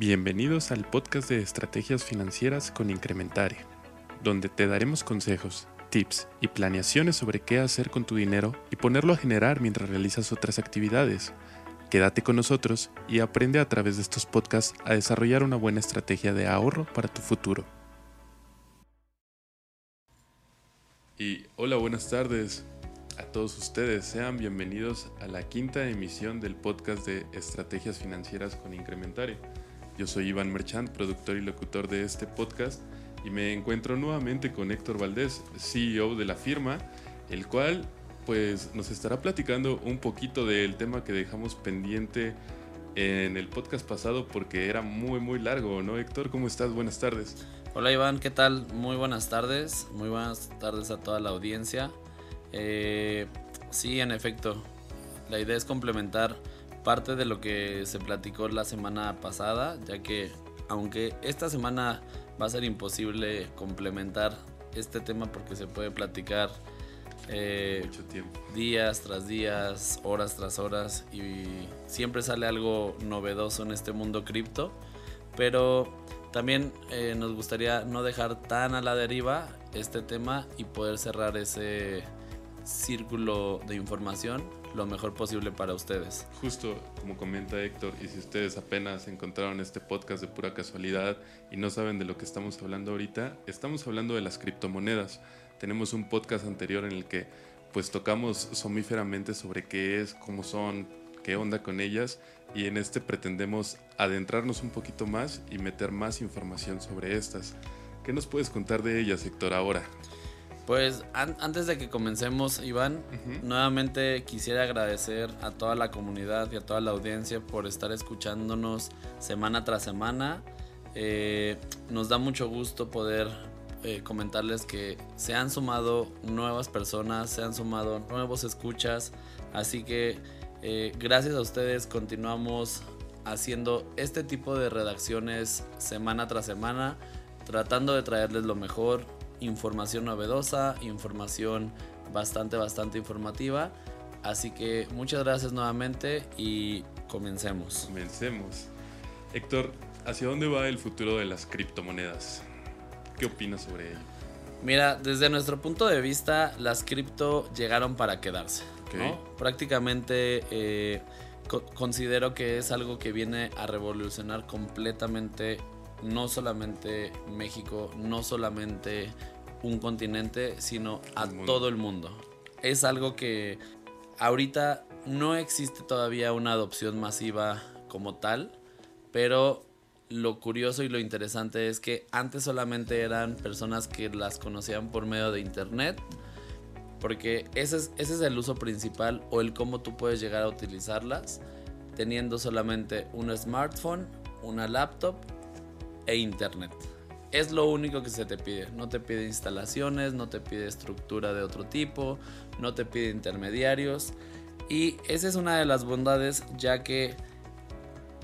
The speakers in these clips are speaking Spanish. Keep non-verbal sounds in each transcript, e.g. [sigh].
Bienvenidos al podcast de estrategias financieras con Incrementare, donde te daremos consejos, tips y planeaciones sobre qué hacer con tu dinero y ponerlo a generar mientras realizas otras actividades. Quédate con nosotros y aprende a través de estos podcasts a desarrollar una buena estrategia de ahorro para tu futuro. Y hola, buenas tardes a todos ustedes. Sean bienvenidos a la quinta emisión del podcast de Estrategias Financieras con Incrementare. Yo soy Iván Merchant, productor y locutor de este podcast, y me encuentro nuevamente con Héctor Valdés, CEO de la firma, el cual pues nos estará platicando un poquito del tema que dejamos pendiente en el podcast pasado porque era muy muy largo, ¿no Héctor? ¿Cómo estás? Buenas tardes. Hola Iván, ¿qué tal? Muy buenas tardes, muy buenas tardes a toda la audiencia. Eh, sí, en efecto, la idea es complementar parte de lo que se platicó la semana pasada, ya que aunque esta semana va a ser imposible complementar este tema porque se puede platicar eh, Mucho tiempo. días tras días, horas tras horas y siempre sale algo novedoso en este mundo cripto, pero también eh, nos gustaría no dejar tan a la deriva este tema y poder cerrar ese círculo de información lo mejor posible para ustedes. Justo como comenta Héctor, y si ustedes apenas encontraron este podcast de pura casualidad y no saben de lo que estamos hablando ahorita, estamos hablando de las criptomonedas. Tenemos un podcast anterior en el que pues tocamos somíferamente sobre qué es, cómo son, qué onda con ellas y en este pretendemos adentrarnos un poquito más y meter más información sobre estas. ¿Qué nos puedes contar de ellas, Héctor, ahora? Pues antes de que comencemos, Iván, nuevamente quisiera agradecer a toda la comunidad y a toda la audiencia por estar escuchándonos semana tras semana. Eh, nos da mucho gusto poder eh, comentarles que se han sumado nuevas personas, se han sumado nuevos escuchas, así que eh, gracias a ustedes continuamos haciendo este tipo de redacciones semana tras semana, tratando de traerles lo mejor, información novedosa, información bastante, bastante informativa. Así que muchas gracias nuevamente y comencemos. Comencemos. Héctor, ¿hacia dónde va el futuro de las criptomonedas? ¿Qué opinas sobre ello? Mira, desde nuestro punto de vista, las cripto llegaron para quedarse. Prácticamente eh, considero que es algo que viene a revolucionar completamente no solamente México, no solamente un continente, sino a todo el mundo. Es algo que ahorita no existe todavía una adopción masiva como tal, pero lo curioso y lo interesante es que antes solamente eran personas que las conocían por medio de internet, porque ese es, ese es el uso principal o el cómo tú puedes llegar a utilizarlas teniendo solamente un smartphone, una laptop e internet. Es lo único que se te pide. No te pide instalaciones, no te pide estructura de otro tipo, no te pide intermediarios. Y esa es una de las bondades ya que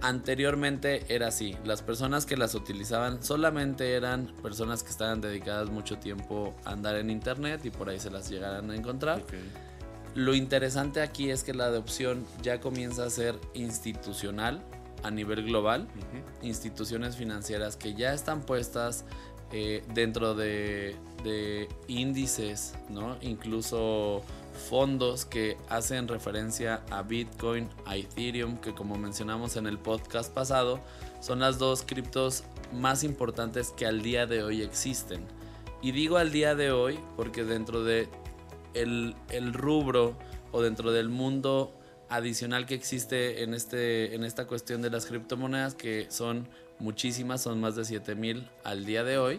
anteriormente era así. Las personas que las utilizaban solamente eran personas que estaban dedicadas mucho tiempo a andar en internet y por ahí se las llegaran a encontrar. Lo interesante aquí es que la adopción ya comienza a ser institucional a nivel global, instituciones financieras que ya están puestas eh, dentro de, índices, ¿no? incluso fondos que hacen referencia a Bitcoin, a Ethereum, que como mencionamos en el podcast pasado, son las dos criptos más importantes que al día de hoy existen. Y digo al día de hoy porque dentro de el, el rubro o dentro del mundo adicional que existe en, este, en esta cuestión de las criptomonedas, que son muchísimas, son más de 7000 al día de hoy.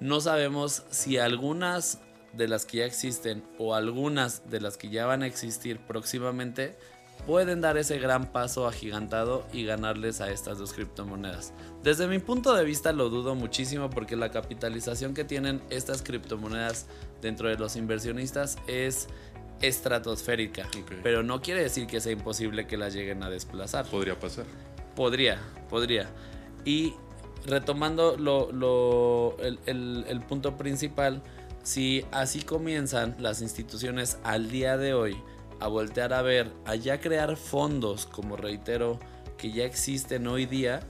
No sabemos si algunas de las que ya existen o algunas de las que ya van a existir próximamente pueden dar ese gran paso agigantado y ganarles a estas dos criptomonedas. Desde mi punto de vista lo dudo muchísimo porque la capitalización que tienen estas criptomonedas dentro de los inversionistas es estratosférica. Pero no quiere decir que sea imposible que la lleguen a desplazar. Podría pasar. Podría, podría. Y retomando lo, el, punto principal, si así comienzan las instituciones al día de hoy a voltear a ver, a ya crear fondos, como reitero, que ya existen hoy día,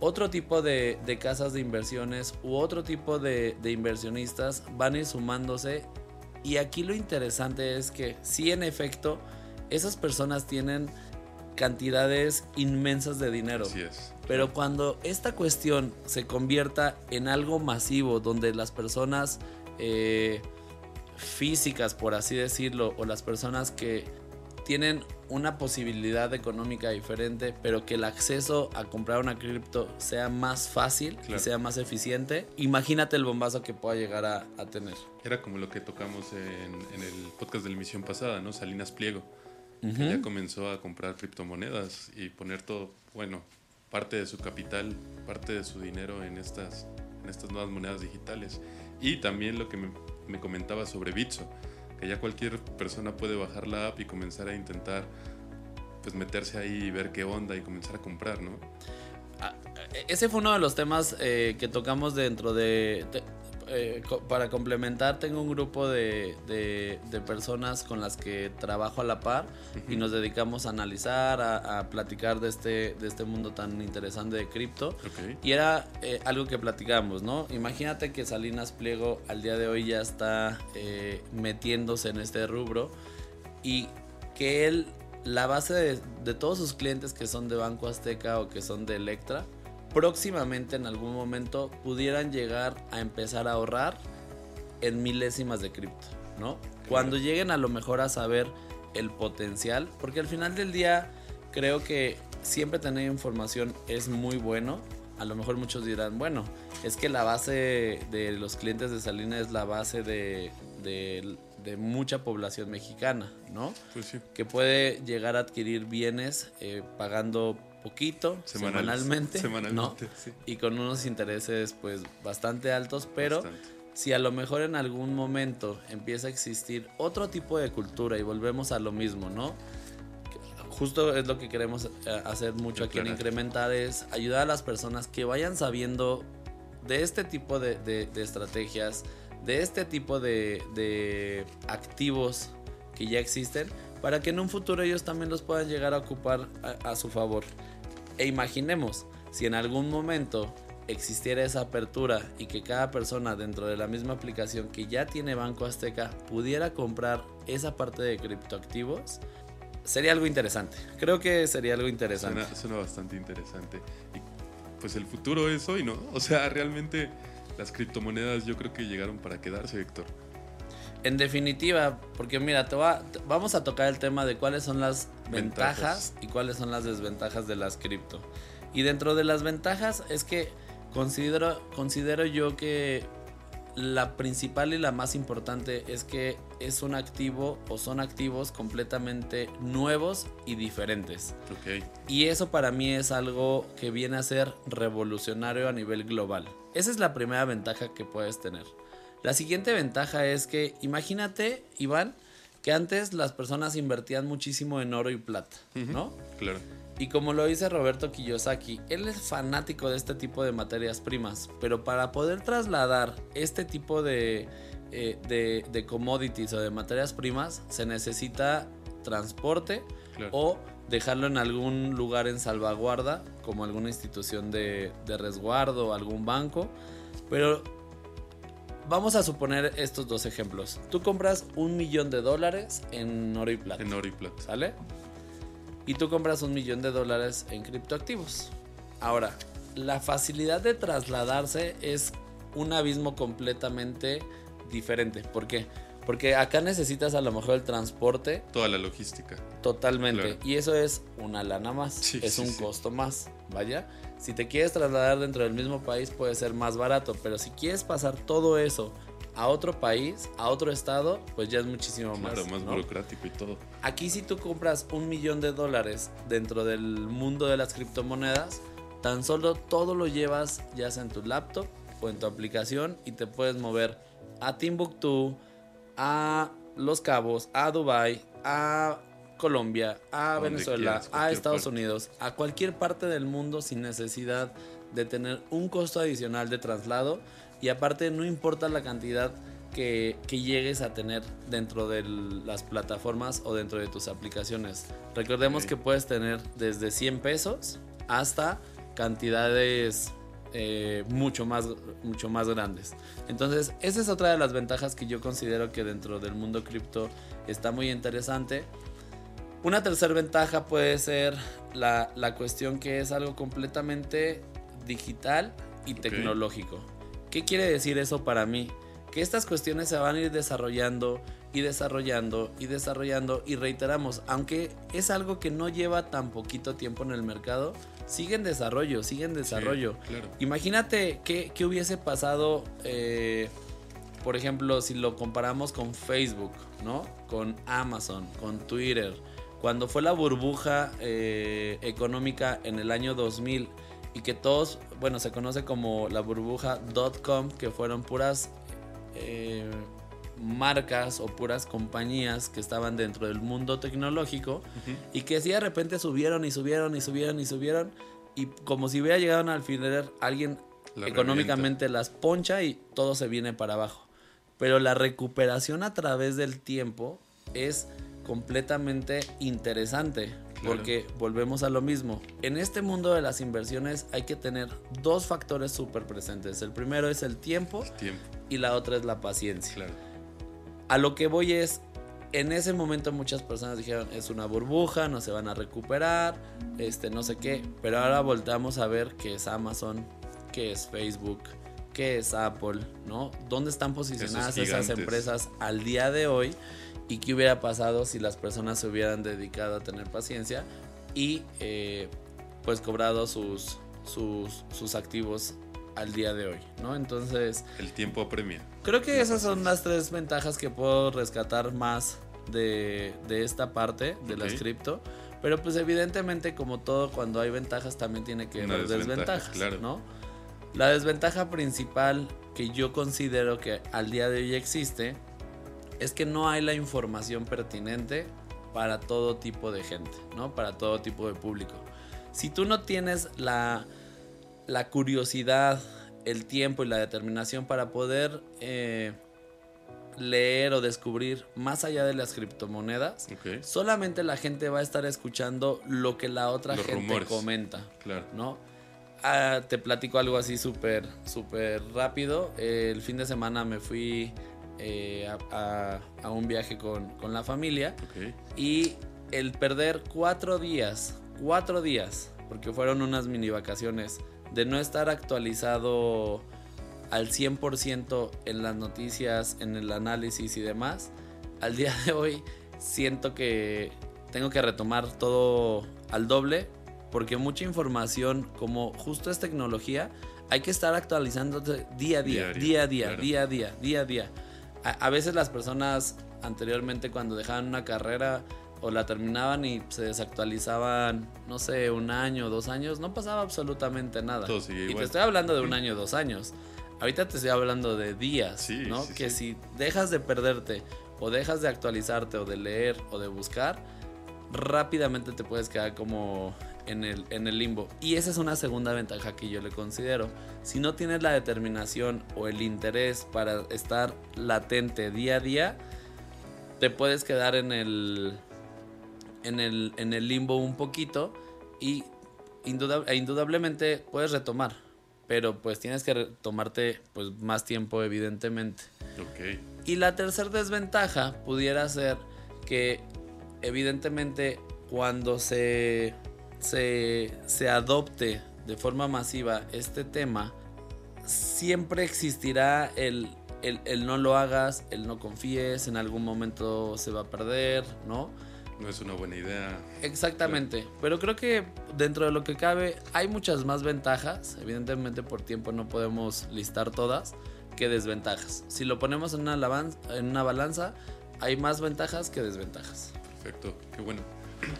otro tipo de, casas de inversiones u otro tipo de, de, inversionistas van a ir sumándose. Y aquí lo interesante es que sí, en efecto, esas personas tienen cantidades inmensas de dinero. Así es. Pero cuando esta cuestión se convierta en algo masivo, donde las personas eh, físicas, por así decirlo, o las personas que tienen una posibilidad económica diferente, pero que el acceso a comprar una cripto sea más fácil y sea más eficiente, imagínate el bombazo que pueda llegar a, tener. Era como lo que tocamos en, en, el podcast de la emisión pasada, ¿no? Salinas Pliego, que ya comenzó a comprar criptomonedas y poner todo, bueno, parte de su capital, parte de su dinero en estas, en estas nuevas monedas digitales. Y también lo que me, me comentaba sobre Bitso, que ya cualquier persona puede bajar la app y comenzar a intentar pues meterse ahí y ver qué onda y comenzar a comprar, ¿no? Ah, ese fue uno de los temas eh, que tocamos dentro de, eh, para complementar, tengo un grupo de, personas con las que trabajo a la par y nos dedicamos a analizar, a, platicar de este, de este mundo tan interesante de cripto. Y era eh, algo que platicamos, ¿no? Imagínate que Salinas Pliego al día de hoy ya está eh, metiéndose en este rubro y que él, la base de, de todos sus clientes que son de Banco Azteca o que son de Electra, próximamente en algún momento pudieran llegar a empezar a ahorrar en milésimas de cripto, ¿no? Cuando lleguen a lo mejor a saber el potencial, porque al final del día creo que siempre tener información es muy bueno. A lo mejor muchos dirán, bueno, es que la base de los clientes de Salina es la base de, mucha población mexicana, ¿no? Pues sí. Que puede llegar a adquirir bienes eh, pagando poquito semanalmente, y con unos intereses pues bastante altos, pero si a lo mejor en algún momento empieza a existir otro tipo de cultura y volvemos a lo mismo, ¿no? Justo es lo que queremos eh, hacer mucho aquí en Incrementar, es ayudar a las personas que vayan sabiendo de este tipo de, estrategias, de este tipo de, activos que ya existen, para que en un futuro ellos también los puedan llegar a ocupar a su favor. E imaginemos, si en algún momento existiera esa apertura y que cada persona dentro de la misma aplicación que ya tiene Banco Azteca pudiera comprar esa parte de criptoactivos, sería algo interesante. Creo que sería algo interesante. Suena, bastante interesante. Y pues el futuro es hoy, ¿no? O sea, realmente las criptomonedas yo creo que llegaron para quedarse, Héctor. En definitiva, porque mira, te va, vamos a tocar el tema de cuáles son las ventajas. y cuáles son las desventajas de las cripto. Y dentro de las ventajas es que considero, considero yo que la principal y la más importante es que es un activo o son activos completamente nuevos y diferentes. Y eso para mí es algo que viene a ser revolucionario a nivel global. Esa es la primera ventaja que puedes tener. La siguiente ventaja es que imagínate, Iván, que antes las personas invertían muchísimo en oro y plata, ¿no? Claro. Y como lo dice Roberto Kiyosaki, él es fanático de este tipo de materias primas, pero para poder trasladar este tipo de, eh, de, commodities o de materias primas se necesita transporte o dejarlo en algún lugar en salvaguarda, como alguna institución de, de resguardo o algún banco. Pero vamos a suponer estos dos ejemplos. Tú compras un millón de dólares en oro y plata. En oro y plata. ¿Sale? Y tú compras un millón de dólares en criptoactivos. Ahora, la facilidad de trasladarse es un abismo completamente diferente. ¿Por qué? Porque acá necesitas a lo mejor el transporte. Toda la logística. Totalmente. Y eso es una lana más. es un costo más. Vaya. Si te quieres trasladar dentro del mismo país puede ser más barato, pero si quieres pasar todo eso a otro país, a otro estado, pues ya es muchísimo más. Claro, más burocrático y todo. Aquí si tú compras un millón de dólares dentro del mundo de las criptomonedas, tan solo todo lo llevas ya sea en tu laptop o en tu aplicación y te puedes mover a Timbuktu, a Los Cabos, a Dubai, a Colombia, a Venezuela, a Estados Unidos, a cualquier parte del mundo sin necesidad de tener un costo adicional de traslado. Y aparte no importa la cantidad que, llegues a tener dentro de las plataformas o dentro de tus aplicaciones. Recordemos que puedes tener desde 100 pesos hasta cantidades eh, mucho, más, mucho más grandes. Entonces, esa es otra de las ventajas que yo considero que dentro del mundo cripto está muy interesante. Una tercera ventaja puede ser la, cuestión que es algo completamente digital y tecnológico. ¿Qué quiere decir eso para mí? Que estas cuestiones se van a ir desarrollando y desarrollando y desarrollando y reiteramos, aunque es algo que no lleva tan poquito tiempo en el mercado, sigue en desarrollo, sigue en desarrollo. Imagínate qué, hubiese pasado, eh, por ejemplo, si lo comparamos con Facebook, ¿no? Con Amazon, con Twitter. Cuando fue la burbuja eh, económica en el año 2000 y que todos, bueno, se conoce como la burbuja .com, que fueron puras... Eh, marcas o puras compañías que estaban dentro del mundo tecnológico y que si de repente subieron y subieron y subieron y subieron y como si hubiera llegado al final alguien económicamente las poncha y todo se viene para abajo. Pero la recuperación a través del tiempo es completamente interesante. Porque volvemos a lo mismo. En este mundo de las inversiones hay que tener dos factores súper presentes. El primero es el tiempo, tiempo, y la otra es la paciencia. Claro. A lo que voy es, en ese momento muchas personas dijeron, es una burbuja, no se van a recuperar, este, no sé qué, pero ahora volteamos a ver qué es Amazon, qué es Facebook, qué es Apple, ¿no? ¿Dónde están posicionadas esas empresas al día de hoy? ¿Y qué hubiera pasado si las personas se hubieran dedicado a tener paciencia y eh, pues cobrado sus, sus, sus activos al día de hoy, ¿no? Entonces... El tiempo apremia. Creo que esas son las tres ventajas que puedo rescatar más de, esta parte de la cripto. Pero pues evidentemente como todo, cuando hay ventajas también tiene que haber desventajas, ¿no? La desventaja principal que yo considero que al día de hoy existe es que no hay la información pertinente para todo tipo de gente, ¿no? Para todo tipo de público. Si tú no tienes la la curiosidad, el tiempo y la determinación para poder eh, leer o descubrir más allá de las criptomonedas, solamente la gente va a estar escuchando lo que la otra gente comenta. Claro. ¿no? Ah, te platico algo así súper, súper rápido. el fin de semana me fui eh, a, un viaje con, la familia y el perder cuatro días, cuatro días, porque fueron unas mini vacaciones de no estar actualizado al 100% en las noticias, en el análisis y demás, al día de hoy siento que tengo que retomar todo al doble porque mucha información, como justo es tecnología, hay que estar actualizando día a día, día a día, día a día, día a día. A, veces las personas anteriormente cuando dejaban una carrera o la terminaban y se desactualizaban, no sé, un año, dos años, no pasaba absolutamente nada. y te estoy hablando de un año, dos años. Ahorita te estoy hablando de días, ¿no? que si dejas de perderte o dejas de actualizarte o de leer o de buscar, rápidamente te puedes quedar como en el, en el limbo. Y esa es una segunda ventaja que yo le considero. Si no tienes la determinación o el interés para estar latente día a día, te puedes quedar en el en el, en el limbo un poquito y e indudablemente puedes retomar, pero pues tienes que tomarte pues más tiempo evidentemente. Y la tercera desventaja pudiera ser que evidentemente cuando se, se, se adopte de forma masiva este tema, siempre existirá el, el, el, no lo hagas, el no confíes, en algún momento se va a perder, ¿no? No es una buena idea. Exactamente. Pero creo que dentro de lo que cabe hay muchas más ventajas. Evidentemente por tiempo no podemos listar todas que desventajas. Si lo ponemos en una, en una balanza, hay más ventajas que desventajas. Perfecto, qué bueno.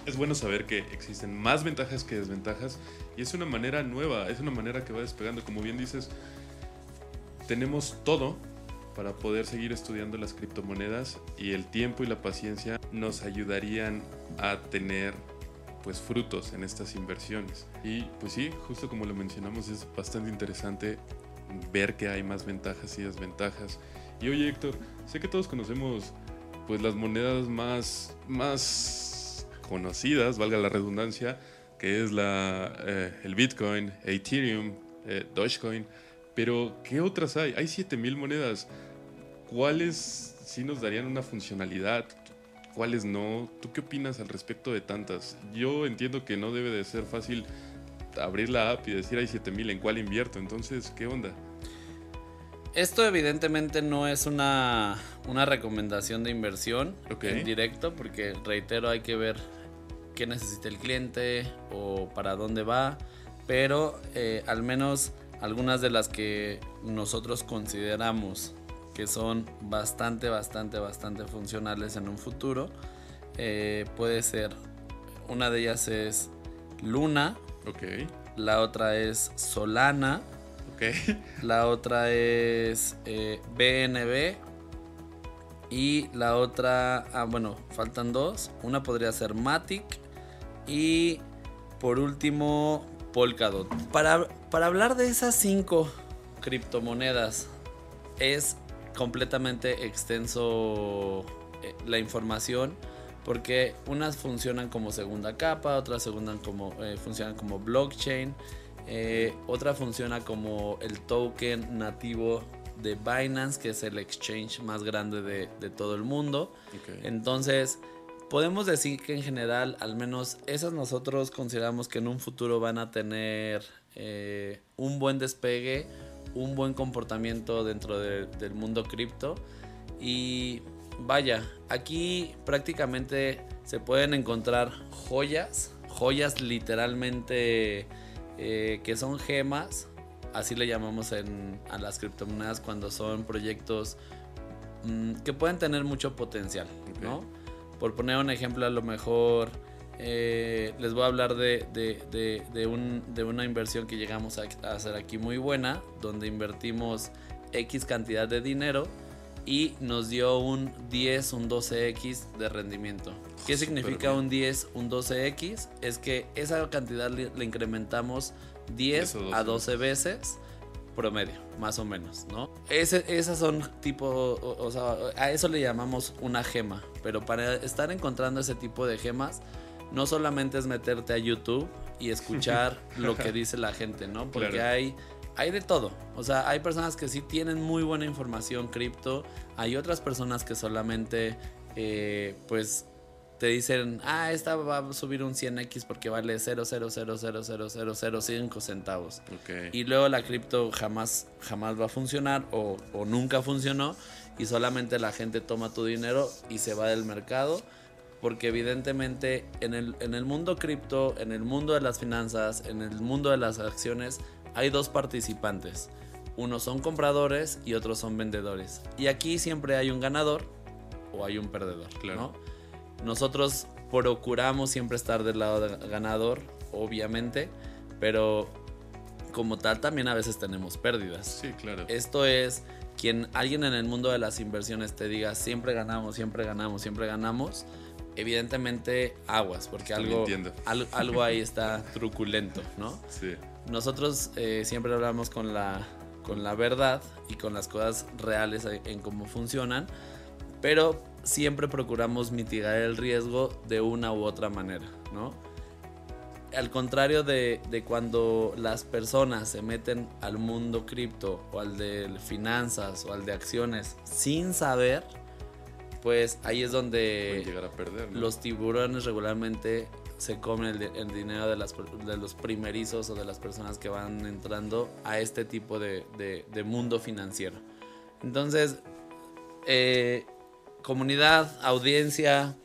Es bueno saber que existen más ventajas que desventajas y es una manera nueva, es una manera que va despegando. Como bien dices, tenemos todo para poder seguir estudiando las criptomonedas y el tiempo y la paciencia nos ayudarían a tener pues frutos en estas inversiones. Y pues sí, justo como lo mencionamos, es bastante interesante ver que hay más ventajas y desventajas. Y oye Héctor, sé que todos conocemos pues las monedas más, más conocidas, valga la redundancia, que es la, eh, el Bitcoin, Ethereum, eh, Dogecoin. Pero, ¿qué otras hay? Hay 7000 monedas. ¿Cuáles sí nos darían una funcionalidad? ¿Cuáles no? ¿Tú qué opinas al respecto de tantas? Yo entiendo que no debe de ser fácil abrir la app y decir hay 7000 en cuál invierto. Entonces, ¿qué onda? Esto evidentemente no es una, una recomendación de inversión en directo, porque reitero, hay que ver qué necesita el cliente o para dónde va, pero eh, al menos algunas de las que nosotros consideramos que son bastante, bastante, bastante funcionales en un futuro, eh, puede ser, una de ellas es Luna, la otra es Solana, la otra es BNB. Eh, y la otra, ah, bueno, faltan dos. Una podría ser Matic. Y por último, Polkadot. Para, para hablar de esas cinco criptomonedas, es completamente extenso eh, la información porque unas funcionan como segunda capa, otras como, eh, funcionan como blockchain eh, otra funciona como el token nativo de Binance, que es el exchange más grande de, todo el mundo. Entonces, podemos decir que en general, al menos esas nosotros consideramos que en un futuro van a tener eh, un buen despegue, un buen comportamiento dentro del mundo cripto. Y vaya, aquí prácticamente se pueden encontrar joyas, joyas literalmente eh, que son gemas, así le llamamos en, a las criptomonedas cuando son proyectos mm, que pueden tener mucho potencial, ¿no? Por poner un ejemplo, a lo mejor eh, les voy a hablar de, de, un, de, una inversión que llegamos a, hacer aquí muy buena, donde invertimos X cantidad de dinero y nos dio un 10, un 12x de rendimiento. ¿Qué significa un 10, un 12x? Es que esa cantidad le, incrementamos 10 a 12 veces promedio, más o menos, ¿no? esas son tipo, o, sea, a eso le llamamos una gema, pero para estar encontrando ese tipo de gemas, no solamente es meterte a YouTube y escuchar [laughs] lo que dice la gente, ¿no? Porque hay hay de todo. O sea, hay personas que sí tienen muy buena información cripto. Hay otras personas que solamente, eh, pues, te dicen, ah, esta va a subir un 100x porque vale 0.0000005 centavos. Y luego la cripto jamás, jamás va a funcionar o, o nunca funcionó y solamente la gente toma tu dinero y se va del mercado porque evidentemente en el, en el mundo cripto, en el mundo de las finanzas, en el mundo de las acciones, hay dos participantes. Unos son compradores y otros son vendedores. Y aquí siempre hay un ganador o hay un perdedor. Claro. Nosotros procuramos siempre estar del lado del ganador, obviamente, pero como tal también a veces tenemos pérdidas. Sí, claro. Esto es quien alguien en el mundo de las inversiones te diga siempre ganamos, siempre ganamos, siempre ganamos. Evidentemente aguas, porque algo, algo ahí está [laughs] truculento, ¿no? Sí nosotros eh, siempre hablamos con la, con la verdad y con las cosas reales en cómo funcionan, pero siempre procuramos mitigar el riesgo de una u otra manera, ¿no? Al contrario de, de cuando las personas se meten al mundo cripto o al de finanzas o al de acciones sin saber, pues ahí es donde llegar a perder, los tiburones regularmente se comen el, dinero de, las, de, los primerizos o de las personas que van entrando a este tipo de, de, mundo financiero. Entonces, eh, comunidad, audiencia,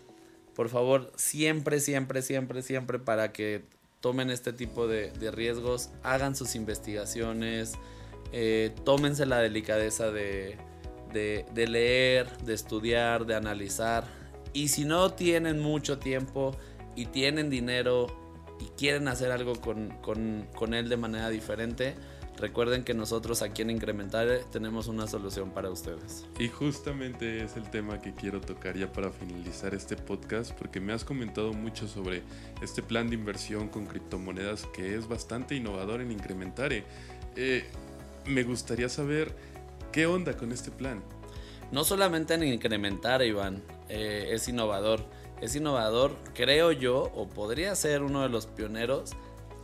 por favor, siempre, siempre, siempre, siempre para que tomen este tipo de, riesgos, hagan sus investigaciones, eh, tómense la delicadeza de, de leer, de estudiar, de analizar. Y si no tienen mucho tiempo, y tienen dinero y quieren hacer algo con, él de manera diferente, recuerden que nosotros aquí en Incrementar tenemos una solución para ustedes. Y justamente es el tema que quiero tocar ya para finalizar este podcast, porque me has comentado mucho sobre este plan de inversión con criptomonedas que es bastante innovador en Incrementare. Eh, me gustaría saber qué onda con este plan. No solamente en Incrementar, Iván, eh, es innovador es innovador, creo yo, o podría ser uno de los pioneros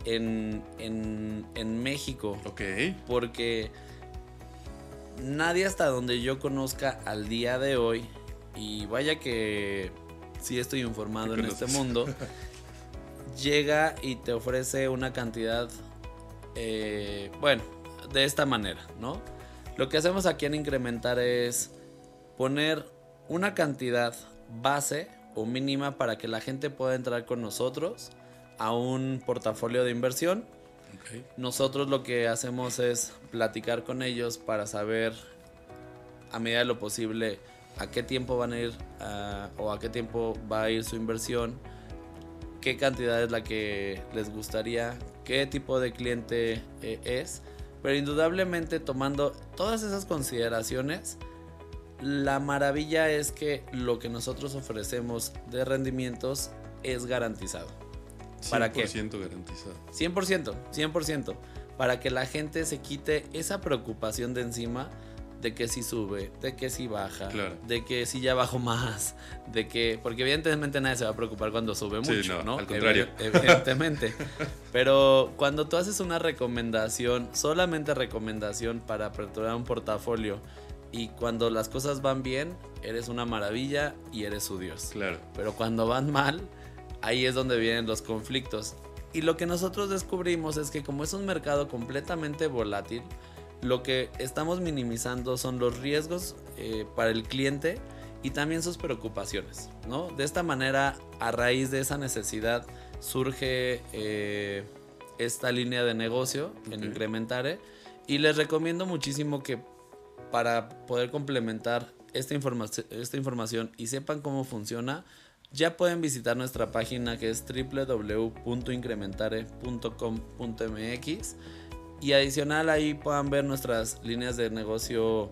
en, en, México. Ok. Porque nadie hasta donde yo conozca al día de hoy, y vaya que sí estoy informado en este mundo, [laughs] llega y te ofrece una cantidad, eh, bueno, de esta manera, ¿no? Lo que hacemos aquí en incrementar es poner una cantidad base o mínima para que la gente pueda entrar con nosotros a un portafolio de inversión. Nosotros lo que hacemos es platicar con ellos para saber a medida de lo posible a qué tiempo van a ir o a qué tiempo va a ir su inversión, qué cantidad es la que les gustaría, qué tipo de cliente eh, es, pero indudablemente tomando todas esas consideraciones, la maravilla es que lo que nosotros ofrecemos de rendimientos es garantizado. ¿Para qué? 100% garantizado. 100%, 100%. Para que la gente se quite esa preocupación de encima de que si sube, de que si baja, de que si ya bajo más, de que. Porque evidentemente nadie se va a preocupar cuando sube mucho, no, Al contrario. evidentemente. [laughs] Pero cuando tú haces una recomendación, solamente recomendación para aperturar un portafolio, y cuando las cosas van bien, eres una maravilla y eres su Dios. Claro. Pero cuando van mal, ahí es donde vienen los conflictos. Y lo que nosotros descubrimos es que como es un mercado completamente volátil, lo que estamos minimizando son los riesgos eh, para el cliente y también sus preocupaciones, ¿no? De esta manera, a raíz de esa necesidad, surge eh, esta línea de negocio en Incrementare. Y les recomiendo muchísimo que para poder complementar esta, esta información y sepan cómo funciona, ya pueden visitar nuestra página que es www.incrementare.com.mx y adicional ahí puedan ver nuestras líneas de negocio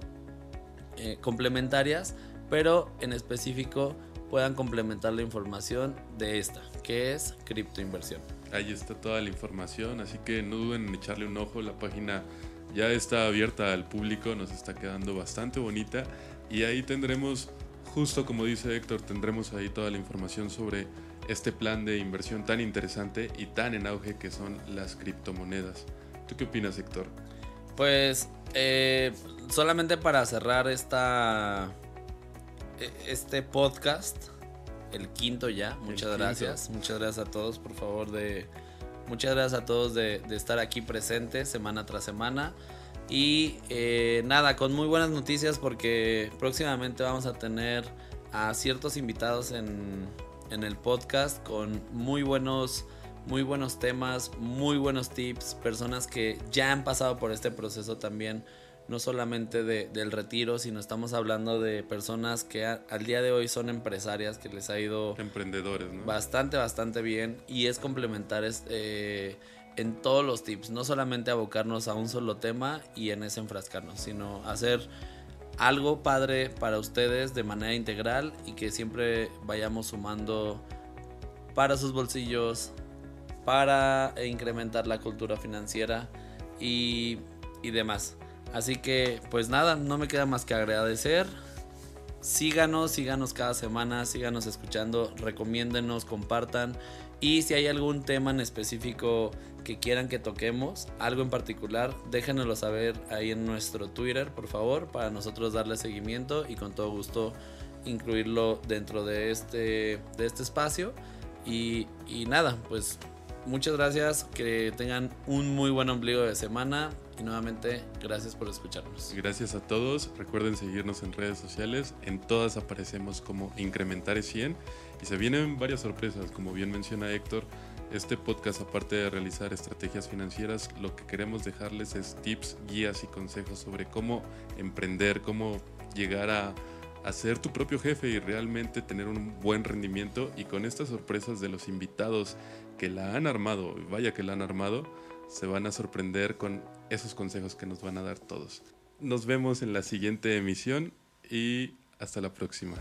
eh, complementarias, pero en específico puedan complementar la información de esta, que es criptoinversión. Ahí está toda la información, así que no duden en echarle un ojo. La página ya está abierta al público, nos está quedando bastante bonita y ahí tendremos, justo como dice Héctor, tendremos ahí toda la información sobre este plan de inversión tan interesante y tan en auge que son las criptomonedas. ¿Tú qué opinas, Héctor? Pues eh, solamente para cerrar esta e, este podcast, el quinto ya. Muchas gracias. Muchas gracias a todos, por favor, de muchas gracias a todos de, estar aquí presentes semana tras semana. Y eh, nada, con muy buenas noticias porque próximamente vamos a tener a ciertos invitados en, en el podcast con muy buenos muy buenos temas, muy buenos tips, personas que ya han pasado por este proceso también, no solamente de, del retiro, sino estamos hablando de personas que al día de hoy son empresarias, que les ha ido... Emprendedores, ¿no? Bastante, bastante bien y es complementar este, en todos los tips, no solamente abocarnos a un solo tema y en ese enfrascarnos, sino hacer algo padre para ustedes de manera integral y que siempre vayamos sumando para sus bolsillos, para incrementar la cultura financiera y, demás. Así que pues nada, no me queda más que agradecer. Síganos, síganos cada semana, síganos escuchando, recomiéndenos, compartan. Y si hay algún tema en específico que quieran que toquemos, algo en particular, déjenoslo saber ahí en nuestro Twitter, por favor, para nosotros darle seguimiento y con todo gusto incluirlo dentro de este, de este espacio. Y, y nada, pues muchas gracias, que tengan un muy buen ombligo de semana y nuevamente gracias por escucharnos. Gracias a todos, recuerden seguirnos en redes sociales, en todas aparecemos como Incrementar 100 y se vienen varias sorpresas, como bien menciona Héctor. Este podcast, aparte de realizar estrategias financieras, lo que queremos dejarles es tips, guías y consejos sobre cómo emprender, cómo llegar a, a ser tu propio jefe y realmente tener un buen rendimiento. Y con estas sorpresas de los invitados que la han armado, vaya que la han armado, se van a sorprender con esos consejos que nos van a dar todos. Nos vemos en la siguiente emisión y hasta la próxima.